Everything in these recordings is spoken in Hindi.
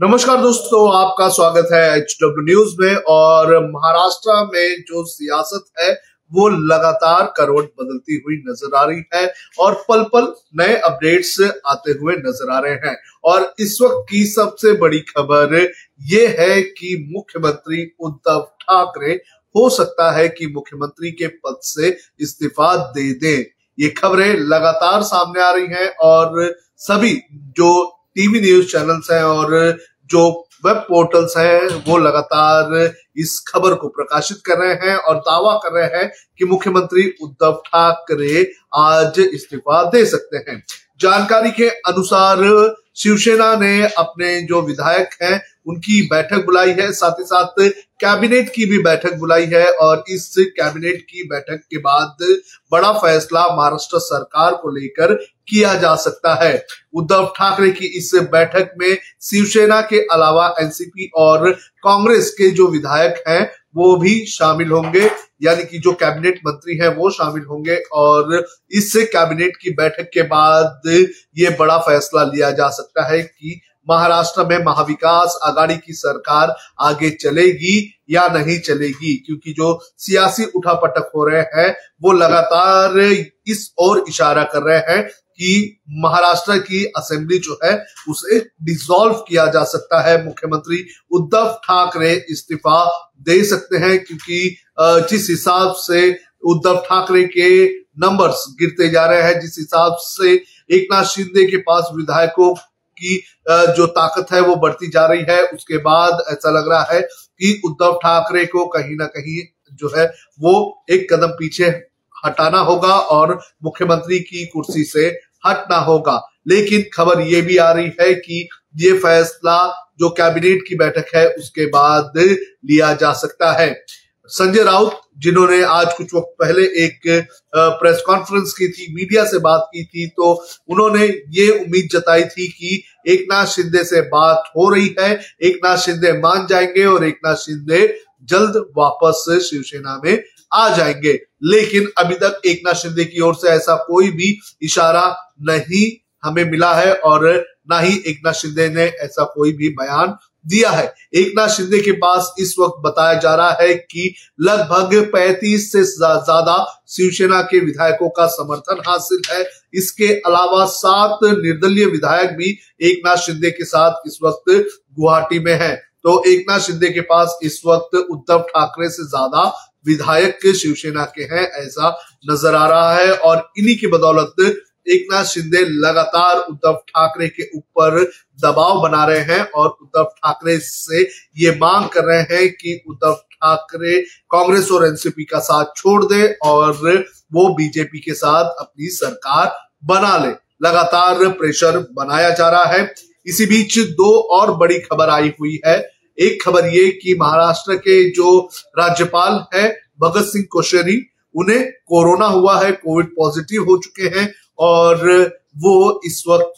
नमस्कार दोस्तों, आपका स्वागत है एच डब्ल्यू न्यूज़ में और महाराष्ट्र में जो सियासत है, वो लगातार करवट बदलती हुई नज़र आ रही है और पल पल नए अपडेट्स आते हुए नज़र आ रहे हैं। और इस वक्त की सबसे बड़ी खबर ये है कि मुख्यमंत्री उद्धव ठाकरे, हो सकता है कि मुख्यमंत्री के पद से इस्तीफा दे दें। ये खबरें लगातार सामने आ रही हैं और सभी जो टीवी न्यूज़ चैनल्स हैं और जो वेब पोर्टल्स हैं, वो लगातार इस खबर को प्रकाशित कर रहे हैं और दावा कर रहे हैं कि मुख्यमंत्री उद्धव ठाकरे आज इस्तीफा दे सकते हैं। जानकारी के अनुसार शिवसेना ने अपने जो विधायक हैं, उनकी बैठक बुलाई है, साथ ही साथ कैबिनेट की भी बैठक बुलाई है और इस कैबिनेट की बैठक के बाद बड़ा फैसला महाराष्ट्र सरकार को लेकर किया जा सकता है। उद्धव ठाकरे की इस बैठक में शिवसेना के अलावा एनसीपी और कांग्रेस के जो विधायक हैं वो भी शामिल होंगे, यानी कि जो कैबिनेट मंत्री हैं वो शामिल होंगे, और इस कैबिनेट की बैठक के बाद ये बड़ा फैसला लिया जा सकता है कि महाराष्ट्र में महाविकास आघाड़ी की सरकार आगे चलेगी या नहीं चलेगी, क्योंकि जो सियासी उठापटक हो रहे हैं, वो लगातार इस ओर इशारा कर रहे हैं कि महाराष्ट्र की असेंबली जो है, उसे डिसॉल्व किया जा सकता है। मुख्यमंत्री उद्धव ठाकरे इस्तीफा दे सकते हैं क्योंकि जिस हिसाब से उद्धव ठाकरे के नंबर्स गिरते जा रहे हैं, जिस हिसाब से एक नाथ शिंदे के पास विधायकों की जो ताकत है वो बढ़ती जा रही है, उसके बाद ऐसा लग रहा है कि उद्धव ठाकरे को कहीं ना कहीं जो है, वो एक कदम पीछे हटाना होगा और मुख्यमंत्री की कुर्सी से हटना होगा। लेकिन खबर ये भी आ रही है कि ये फैसला जो कैबिनेट की बैठक है, उसके बाद लिया जा सकता है। संजय राउत, जिन्होंने आज कुछ वक्त पहले एक प्रेस कॉन्फ्रेंस की थी, मीडिया से बात की थी तो उन्होंने ये उम्मीद जताई थी कि एक नाथ शिंदे से बात हो रही है। एक नाथ शिंदे मान जाएँगे और एक नाथ शिंदे जल्द वापस शिवसेना में आ जाएँगे। लेकिन अभी तक एक नाथ शिंदे की ओर से ऐसा कोई भी इशारा नहीं हमें मिला है और ना ही एक नाथ शिंदे ने ऐसा कोई भी बयान दिया है। एक नाथ शिंदे के पास इस वक्त बताया जा रहा है कि लगभग 35 से ज़्यादा शिवसेना के विधायकों का समर्थन हासिल है। इसके अलावा सात निर्दलीय विधायक भी एक नाथ शिंदे के साथ इस वक्त गुवाहाटी में है। तो एक नाथ शिंदे के पास इस वक्त उद्धव ठाकरे से ज़्यादा विधायक शिवसेना के हैं ऐसा नज़र आ रहा है और इन्हीं की बदौलत एक नाथ शिंदे लगातार उद्धव ठाकरे के ऊपर दबाव बना रहे हैं और उद्धव ठाकरे से ये मांग कर रहे हैं कि उद्धव ठाकरे कांग्रेस और एनसीपी का साथ छोड़ दे और वो बीजेपी के साथ अपनी सरकार बना ले। लगातार प्रेशर बनाया जा रहा है। इसी बीच दो और बड़ी खबर आई हुई है। एक खबर ये कि महाराष्ट्र के जो राज्यपाल है, भगत सिंह कोश्यारी, उन्हें कोरोना हुआ है, कोविड पॉजिटिव हो चुके हैं और वो इस वक्त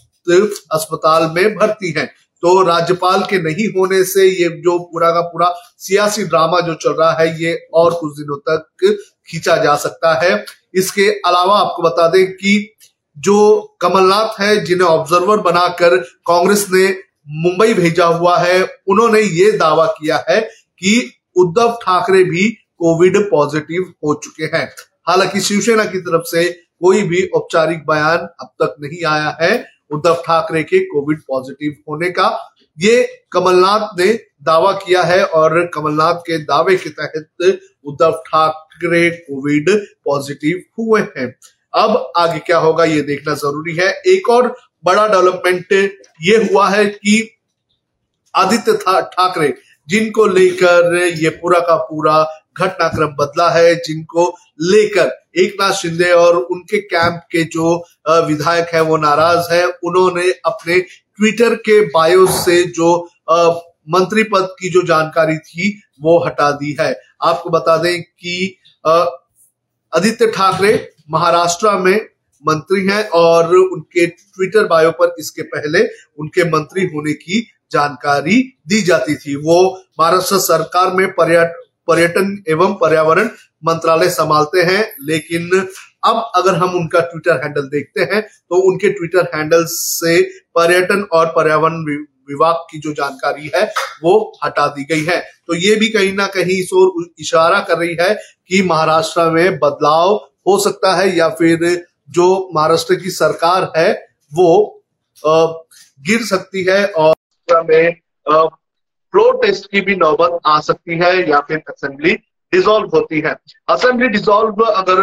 अस्पताल में भर्ती हैं। तो राज्यपाल के नहीं होने से ये जो पूरा का पूरा सियासी ड्रामा जो चल रहा है, ये और कुछ दिनों तक खींचा जा सकता है। इसके अलावा आपको बता दें कि जो कमलनाथ है, जिन्हें ऑब्जर्वर बनाकर कांग्रेस ने मुंबई भेजा हुआ है, उन्होंने ये दावा किया है कि उद्धव ठाकरे भी कोविड पॉजिटिव हो चुके हैं। हालाँकि शिवसेना की तरफ़ से कोई भी औपचारिक बयान अब तक नहीं आया है उद्धव ठाकरे के कोविड पॉजिटिव होने का। ये कमलनाथ ने दावा किया है और कमलनाथ के दावे के तहत उद्धव ठाकरे कोविड पॉजिटिव हुए हैं। अब आगे क्या होगा ये देखना ज़रूरी है। एक और बड़ा डेवलपमेंट ये हुआ है कि आदित्य ठाकरे, जिनको लेकर ये पूरा का पूरा घटनाक्रम बदला है, जिनको लेकर एक नाथ शिंदे और उनके कैंप के जो विधायक है, वो नाराज़ है। उन्होंने अपने ट्विटर के बायो से जो मंत्री पद की जो जानकारी थी, वो हटा दी है। आपको बता दें कि आदित्य ठाकरे महाराष्ट्र में मंत्री हैं और उनके ट्विटर बायो पर इसके पहले उनके मंत्री होने की जानकारी दी जाती थी। वो महाराष्ट्र सरकार में पर्यटन पर्यटन एवं पर्यावरण मंत्रालय संभालते हैं। लेकिन अब अगर हम उनका ट्विटर हैंडल देखते हैं तो उनके ट्विटर हैंडल से पर्यटन और पर्यावरण विभाग की जो जानकारी है, वो हटा दी गई है। तो ये भी कहीं ना कहीं इस ओर इशारा कर रही है कि महाराष्ट्र में बदलाव हो सकता है या फिर जो महाराष्ट्र की सरकार है, वो गिर सकती है और में फ्लोर टेस्ट की भी नौबत आ सकती है या फिर असेंबली डिसॉल्व होती है। असेंबली डिसॉल्व अगर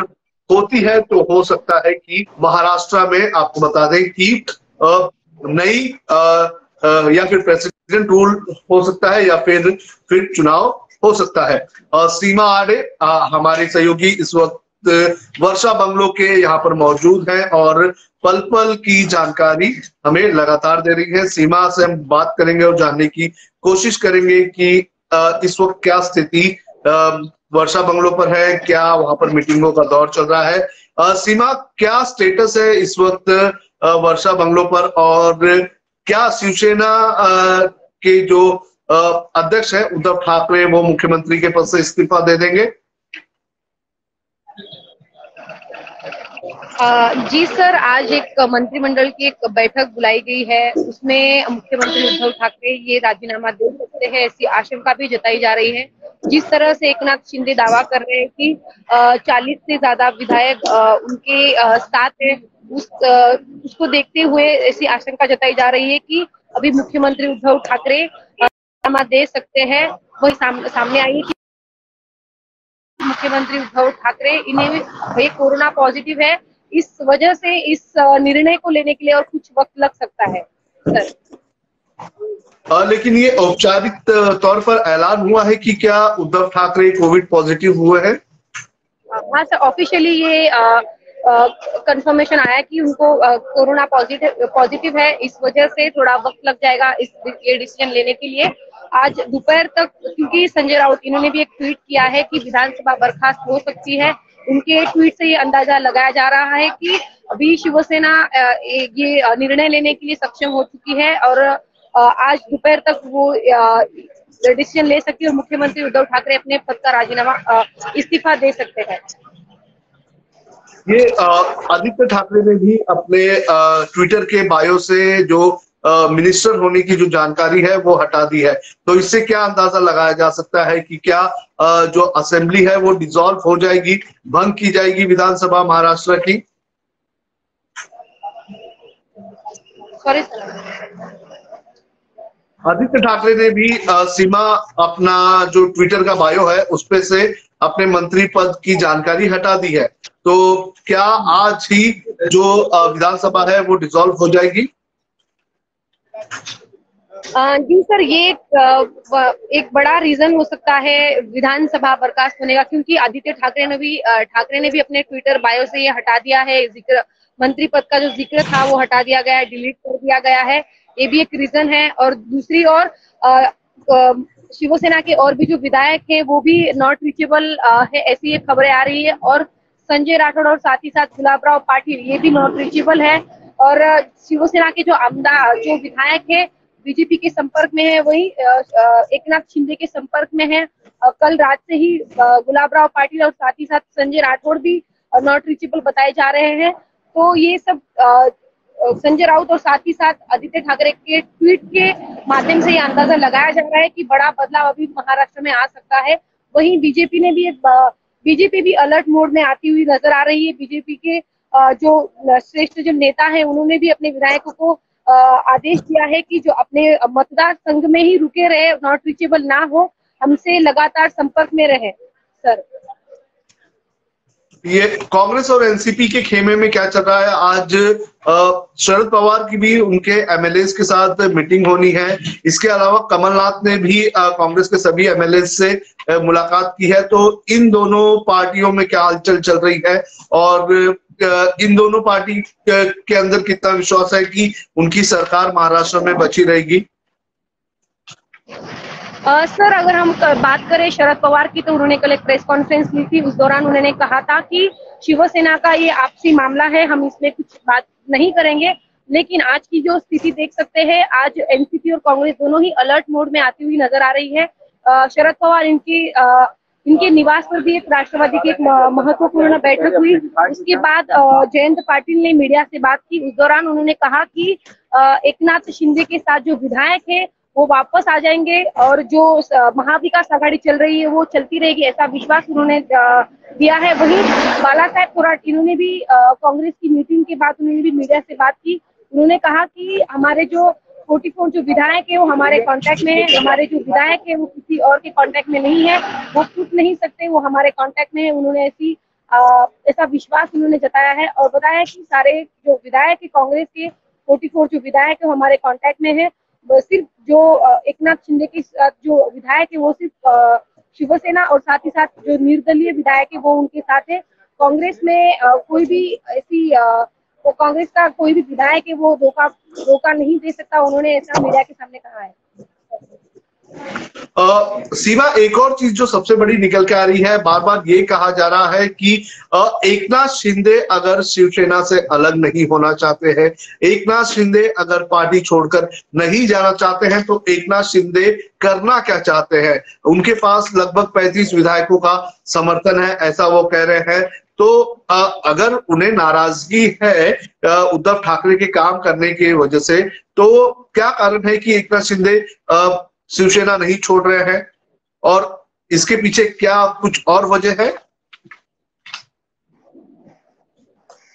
होती है तो हो सकता है कि महाराष्ट्र में आपको बता दें कि नई या फिर प्रेसिडेंट रूल हो सकता है या फिर फिर चुनाव हो सकता है। सीमा आड़े हमारे सहयोगी इस वक्त वर्षा बंगलो के यहाँ पर मौजूद हैं और पल पल की जानकारी हमें लगातार दे रही है। सीमा से हम बात करेंगे और जानने की कोशिश करेंगे कि इस वक्त क्या स्थिति वर्षा बंगलों पर है, क्या वहाँ पर मीटिंगों का दौर चल रहा है। सीमा, क्या स्टेटस है इस वक्त वर्षा बंगलों पर और क्या शिवसेना के जो अध्यक्ष है, उद्धव ठाकरे, वो मुख्यमंत्री के पद से इस्तीफा दे देंगे? जी सर आज एक मंत्रिमंडल की एक बैठक बुलाई गई है। उसमें मुख्यमंत्री उद्धव ठाकरे ये राजीनामा दे सकते हैं ऐसी आशंका भी जताई जा रही है। जिस तरह से एक नाथ शिंदे दावा कर रहे हैं कि चालीस से ज़्यादा विधायक उनके साथ है उस उसको देखते हुए ऐसी आशंका जताई जा रही है कि अभी मुख्यमंत्री उद्धव ठाकरे राजीनामा दे सकते हैं। वही साम, सामने आई है मुख्यमंत्री उद्धव ठाकरे इन्हें कोरोना पॉजिटिव है इस वजह से इस निर्णय को लेने के लिए और कुछ वक्त लग सकता है सर। आ, लेकिन ये औपचारिक तौर पर ऐलान हुआ है कि क्या उद्धव ठाकरे कोविड पॉजिटिव हुए हैं? हाँ सर ऑफिशियली ये कंफर्मेशन आया कि उनको कोरोना पॉजिटिव पॉजिटिव है। इस वजह से थोड़ा वक्त लग जाएगा इस ये डिसीज़न लेने के लिए। आज दोपहर तक क्योंकि संजय राउत इन्होंने भी एक ट्वीट किया है कि विधानसभा बर्खास्त हो सकती है। उनके ट्वीट से ये अंदाज़ा लगाया जा रहा है कि अभी शिवसेना ये निर्णय लेने के लिए सक्षम हो चुकी है और आज दोपहर तक वो डिसीज़न ले सकती है और मुख्यमंत्री उद्धव ठाकरे अपने पद का राजीनामा इस्तीफा दे सकते हैं। ये आदित्य ठाकरे ने भी अपने ट्विटर के बायो से जो मिनिस्टर होने की जो जानकारी है वो हटा दी है। तो इससे क्या अंदाज़ा लगाया जा सकता है कि क्या आ, जो असेंबली है वो डिसॉल्व हो जाएगी भंग की जाएगी विधानसभा महाराष्ट्र की? आदित्य ठाकरे ने भी आ, सीमा अपना जो ट्विटर का बायो है उसपे से अपने मंत्री पद की जानकारी हटा दी है। तो क्या आज ही जो विधानसभा है वो डिसॉल्व हो जाएगी? जी सर ये एक, बड़ा रीजन हो सकता है विधानसभा बर्खास्त होने का क्योंकि आदित्य ठाकरे ने भी ठाकरे ने भी अपने ट्विटर बायो से ये हटा दिया है। ज़िक्र मंत्री पद का जो ज़िक्र था वो हटा दिया गया है डिलीट कर दिया गया है। ये भी एक रीजन है। और दूसरी ओर शिवसेना के और भी जो विधायक है वो भी नॉट रीचेबल है ऐसी खबरें आ रही है। और संजय राठौड़ और साथ ही साथ गुलाब राव पाटिल ये भी नॉट रीचेबल है। और शिवसेना के जो आमदार जो विधायक है, बीजेपी के संपर्क में है, वही एक नाथ शिंदे के संपर्क में है। कल रात से ही गुलाब राव पाटिल और साथ ही साथ संजय राठौड़ भी नॉट रीचेबल बताए जा रहे हैं। तो ये सब संजय राउत और साथ ही साथ आदित्य ठाकरे के ट्वीट के माध्यम से ये अंदाज़ा लगाया जा रहा है कि बड़ा बदलाव अभी महाराष्ट्र में आ सकता है। वहीं बीजेपी ने भी बीजेपी भी अलर्ट मोड में आती हुई नज़र आ रही है। बीजेपी के जो श्रेष्ठ जो नेता है, उन्होंने भी अपने विधायकों को आदेश दिया है कि जो अपने मतदार संघ में ही रुके रहे नॉट रीचेबल ना हो, हमसे लगातार संपर्क में रहे। सर। ये कांग्रेस और एनसीपी के खेमे में क्या चल रहा है? आज शरद पवार की भी उनके एमएलए के साथ मीटिंग होनी है। इसके अलावा कमलनाथ ने भी कांग्रेस के सभी एमएलए से मुलाकात की है। तो इन दोनों पार्टियों में क्या हलचल चल रही है? और इन दोनों पार्टी के अंदर कितना विश्वास है कि उनकी सरकार महाराष्ट्र में बची रहेगी? आ, सर अगर हम बात करें शरद पवार की तो उन्होंने कल एक प्रेस कॉन्फ्रेंस ली थी। उस दौरान उन्होंने कहा था कि शिवसेना का ये आपसी मामला है हम इसमें कुछ बात नहीं करेंगे। लेकिन आज की जो स्थिति देख सकते हैं आज एनसीपी और कांग्रेस दोनों ही अलर्ट मोड में आती हुई नज़र आ रही है। शरद पवार इनकी इनके निवास पर भी एक राष्ट्रवादी की एक महत्वपूर्ण बैठक हुई। उसके बाद जयंत पाटिल ने मीडिया से बात की। उस दौरान उन्होंने कहा कि एकनाथ शिंदे के साथ जो विधायक है, वो वापस आ जाएँगे और जो महाविकास आघाड़ी चल रही है, वो चलती रहेगी, ऐसा विश्वास उन्होंने दिया है। वहीं बाला साहेब थोराट इन्होंने भी कांग्रेस की मीटिंग के बाद उन्होंने भी मीडिया से बात की। उन्होंने कहा कि हमारे जो फोर्टी फोर जो विधायक है वो हमारे कांटेक्ट में है, हमारे जो विधायक है वो किसी और के कांटेक्ट में नहीं है, वो पूछ नहीं सकते, वो हमारे कांटेक्ट में है, उन्होंने ऐसी ऐसा विश्वास उन्होंने जताया है और बताया कि सारे जो विधायक है, कांग्रेस के फोर्टी फोर जो विधायक है, वो हमारे कॉन्टेक्ट में है। सिर्फ़ जो एक नाथ शिंदे के जो विधायक है, वो सिर्फ़ शिवसेना और साथ ही साथ जो निर्दलीय विधायक है, वो उनके साथ है। कांग्रेस में कोई भी ऐसी वो कांग्रेस का कोई भी विधायक है, वो धोखा धोखा नहीं दे सकता, उन्होंने ऐसा मीडिया के सामने कहा है। सीमा, एक और चीज़ जो सबसे बड़ी निकल के आ रही है बार बार ये कहा जा रहा है कि एकनाथ शिंदे अगर शिवसेना से अलग नहीं होना चाहते हैं, एकनाथ शिंदे अगर पार्टी छोड़कर नहीं जाना चाहते हैं तो एकनाथ शिंदे करना क्या चाहते हैं? उनके पास लगभग 35 विधायकों का समर्थन है, ऐसा वो कह रहे हैं तो अगर उन्हें नाराज़गी है उद्धव ठाकरे के काम करने की वजह से तो क्या कारण है कि एकनाथ शिंदे शिवसेना नहीं छोड़ रहे हैं? और इसके पीछे क्या कुछ और वजह है?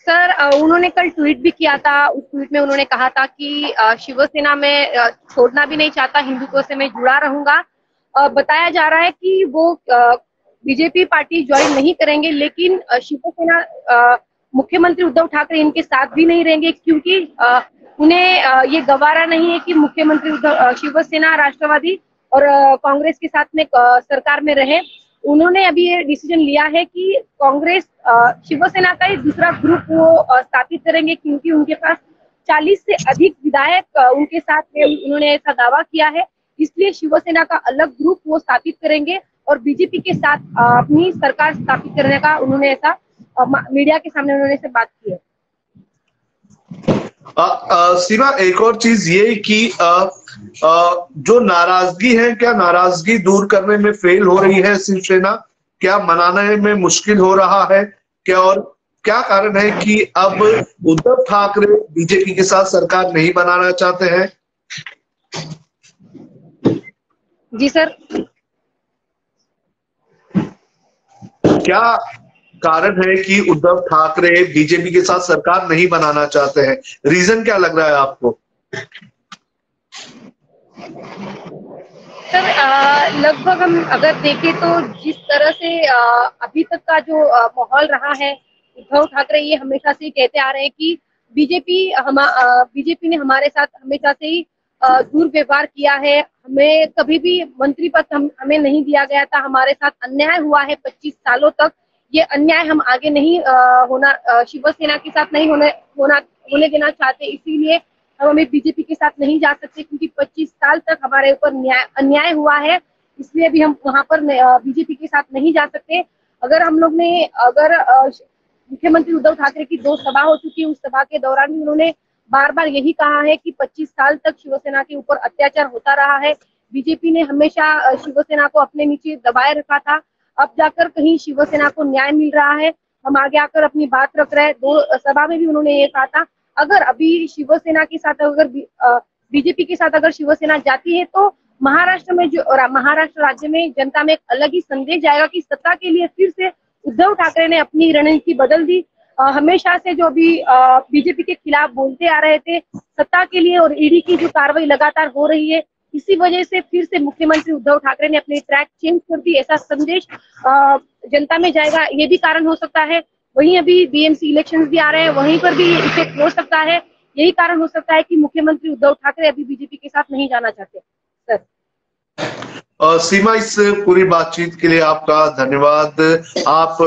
सर उन्होंने कल ट्वीट भी किया था। उस ट्वीट में उन्होंने कहा था कि शिवसेना में छोड़ना भी नहीं चाहता, हिंदुत्व से मैं जुड़ा रहूँगा। बताया जा रहा है कि वो बीजेपी पार्टी ज्वाइन नहीं करेंगे, लेकिन शिवसेना मुख्यमंत्री उद्धव ठाकरे इनके साथ भी नहीं रहेंगे, क्योंकि उन्हें ये गवारा नहीं है कि मुख्यमंत्री उद्धव शिवसेना, राष्ट्रवादी और कांग्रेस के साथ में सरकार में रहे। उन्होंने अभी ये डिसीज़न लिया है कि कांग्रेस शिवसेना का ही दूसरा ग्रुप वो स्थापित करेंगे, क्योंकि उनके पास 40 से अधिक विधायक उनके साथ में उन्होंने ऐसा दावा किया है। इसलिए शिवसेना का अलग ग्रुप वो स्थापित करेंगे। और बीजेपी के साथ अपनी सरकार स्थापित करने का उन्होंने ऐसा मीडिया के सामने उन्होंने से बात की है। सीमा एक और चीज़ ये कि आ, आ, जो नाराज़गी है क्या नाराज़गी दूर करने में फेल हो रही है शिवसेना? क्या मनाने में मुश्किल हो रहा है? क्या और क्या कारण है कि अब उद्धव ठाकरे बीजेपी के साथ सरकार नहीं बनाना चाहते हैं? जी सर क्या कारण है कि उद्धव ठाकरे बीजेपी के साथ सरकार नहीं बनाना चाहते हैं? रीजन क्या लग रहा है आपको? सर लगभग हम अगर देखें तो जिस तरह से आ, अभी तक का जो माहौल रहा है उद्धव ठाकरे ये हमेशा से कहते आ रहे हैं कि बीजेपी हम बीजेपी ने हमारे साथ हमेशा से ही दुर्व्यवहार किया है। हमें कभी भी मंत्री पद हम हमें नहीं दिया गया था। हमारे साथ अन्याय हुआ है 25 सालों तक। ये अन्याय हम आगे नहीं आ, होना शिवसेना के साथ नहीं होने होना होने देना चाहते। इसीलिए हम हमें बीजेपी के साथ नहीं जा सकते क्योंकि 25 साल तक हमारे ऊपर न्याय अन्याय हुआ है। इसलिए भी हम वहाँ पर बीजेपी के साथ नहीं जा सकते। अगर हम लोग ने अगर मुख्यमंत्री उद्धव ठाकरे की दो सभा हो चुकी है उस सभा के दौरान भी उन्होंने बार बार यही कहा है कि 25 साल तक शिवसेना के ऊपर अत्याचार होता रहा है। बीजेपी ने हमेशा शिवसेना को अपने नीचे दबाए रखा था। अब जाकर कहीं शिवसेना को न्याय मिल रहा है, हम आगे आकर अपनी बात रख रहे हैं। दो सभा में भी उन्होंने ये कहा था। अगर अभी शिवसेना के साथ अगर बीजेपी के साथ अगर शिवसेना जाती है तो महाराष्ट्र में जो महाराष्ट्र राज्य में जनता में एक अलग ही संदेश जाएगा कि सत्ता के लिए फिर से उद्धव ठाकरे ने अपनी रणनीति बदल दी। हमेशा से जो अभी बीजेपी के खिलाफ बोलते आ रहे थे, सत्ता के लिए और ईडी की जो कार्रवाई लगातार हो रही है, इसी वजह से फिर से मुख्यमंत्री उद्धव ठाकरे ने अपनी ट्रैक चेंज कर दी, ऐसा संदेश जनता में जाएगा, ये भी कारण हो सकता है। वहीं अभी बीएमसी इलेक्शन भी आ रहे हैं, वहीं पर भी इफ़ेक्ट हो सकता है। यही कारण हो सकता है कि मुख्यमंत्री उद्धव ठाकरे अभी बीजेपी के साथ नहीं जाना चाहते। सर। सीमा, इस पूरी बातचीत के लिए आपका धन्यवाद। आप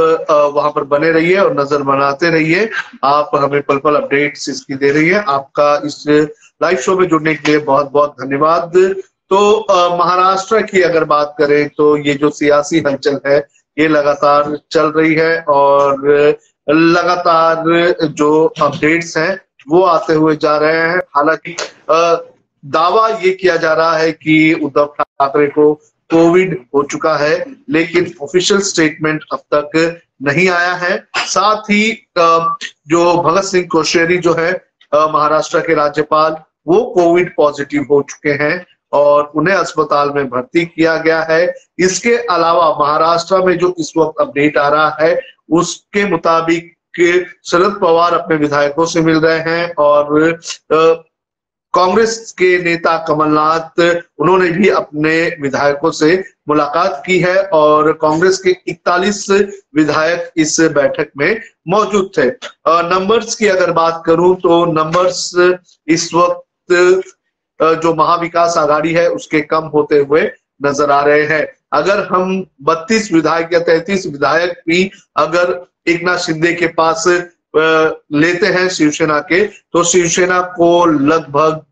वहाँ पर बने रहिए और नज़र बनाते रहिए। आप हमें पल पल अपडेट्स इसकी दे रही है। आपका इस लाइव शो में जुड़ने के लिए बहुत बहुत धन्यवाद। तो महाराष्ट्र की अगर बात करें तो ये जो सियासी हलचल है, ये लगातार चल रही है और लगातार जो अपडेट्स हैं वो आते हुए जा रहे हैं। हालाँकि दावा ये किया जा रहा है कि उद्धव ठाकरे को कोविड हो चुका है, लेकिन ऑफिशियल स्टेटमेंट अब तक नहीं आया है। साथ ही जो भगत सिंह कोश्यारी जो है महाराष्ट्र के राज्यपाल, वो कोविड पॉजिटिव हो चुके हैं और उन्हें अस्पताल में भर्ती किया गया है। इसके अलावा महाराष्ट्र में जो इस वक्त अपडेट आ रहा है, उसके मुताबिक शरद पवार अपने विधायकों से मिल रहे हैं और कांग्रेस के नेता कमलनाथ, उन्होंने भी अपने विधायकों से मुलाकात की है और कांग्रेस के 41 विधायक इस बैठक में मौजूद थे। नंबर्स की अगर बात करूँ तो नंबर्स इस वक्त जो महाविकास आघाड़ी है उसके कम होते हुए नज़र आ रहे हैं। अगर हम 32 विधायक या 33 विधायक भी अगर एक नाथ शिंदे के पास लेते हैं शिवसेना के तो शिवसेना को लगभग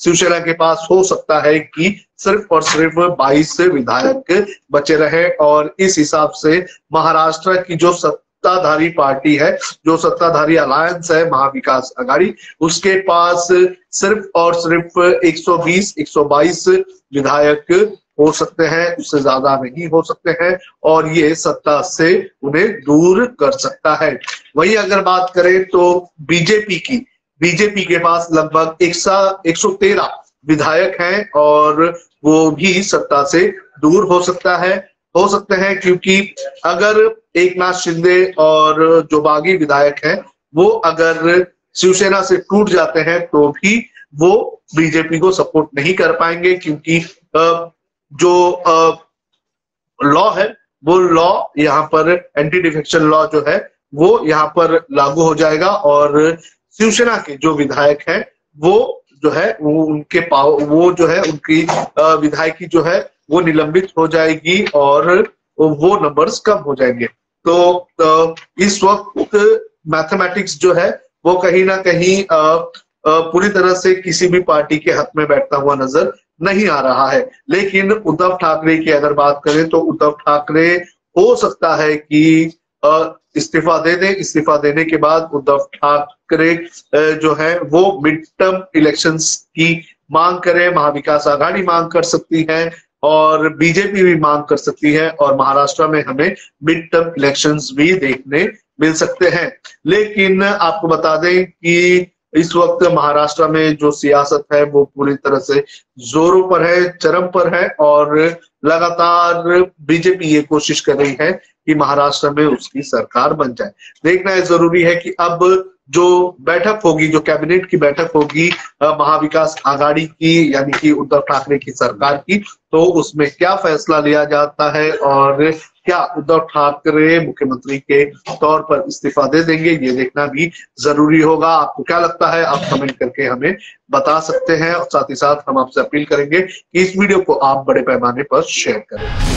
शिवसेना के पास हो सकता है कि सिर्फ़ और सिर्फ़ 22 विधायक बचे रहे और इस हिसाब से महाराष्ट्र की जो सत्ताधारी पार्टी है, जो सत्ताधारी अलायंस है, महाविकास आघाड़ी, उसके पास सिर्फ़ और सिर्फ़ 120 122 विधायक हो सकते हैं, उससे ज़्यादा नहीं हो सकते हैं और ये सत्ता से उन्हें दूर कर सकता है। वही अगर बात करें तो बीजेपी की, बीजेपी के पास लगभग एक एक सौ तेरह विधायक हैं और वो भी सत्ता से दूर हो सकता है। हो सकते हैं क्योंकि अगर एक नाथ शिंदे और जो बागी विधायक हैं, वो अगर शिवसेना से टूट जाते हैं तो भी वो बीजेपी को सपोर्ट नहीं कर पाएँगे क्योंकि जो लॉ है, वो लॉ यहाँ पर एंटी डिफेक्शन लॉ जो है, वो यहाँ पर लागू हो जाएगा और शिवसेना के जो विधायक हैं, वो जो है, वो उनके पाव, वो जो है, उनकी विधायकी जो है, वो निलंबित हो जाएगी और वो नंबर्स कम हो जाएँगे। तो इस वक्त मैथमेटिक्स जो है, वो कहीं ना कहीं पूरी तरह से किसी भी पार्टी के हक में बैठता हुआ नज़र नहीं आ रहा है। लेकिन उद्धव ठाकरे की अगर बात करें तो उद्धव ठाकरे हो सकता है कि इस्तीफा दे दे। इस्तीफा देने के बाद उद्धव ठाकरे जो है वो मिड टर्म इलेक्शन की मांग करें। महाविकास आघाड़ी मांग कर सकती है और बीजेपी भी मांग कर सकती है और महाराष्ट्र में हमें मिड टर्म इलेक्शंस भी देखने मिल सकते हैं। लेकिन आपको बता दें कि इस वक्त महाराष्ट्र में जो सियासत है, वो पूरी तरह से जोरों पर है, चरम पर है और लगातार बीजेपी ये कोशिश कर रही है कि महाराष्ट्र में उसकी सरकार बन जाए। देखना है ज़रूरी है कि अब जो बैठक होगी, जो कैबिनेट की बैठक होगी महाविकास आघाड़ी की, यानी कि उद्धव ठाकरे की सरकार की तो उसमें क्या फैसला लिया जाता है और क्या उद्धव ठाकरे मुख्यमंत्री के तौर पर इस्तीफा दे देंगे, ये देखना भी ज़रूरी होगा। आपको क्या लगता है? आप कमेंट करके हमें बता सकते हैं और साथ ही साथ हम आपसे अपील करेंगे कि इस वीडियो को आप बड़े पैमाने पर शेयर करें।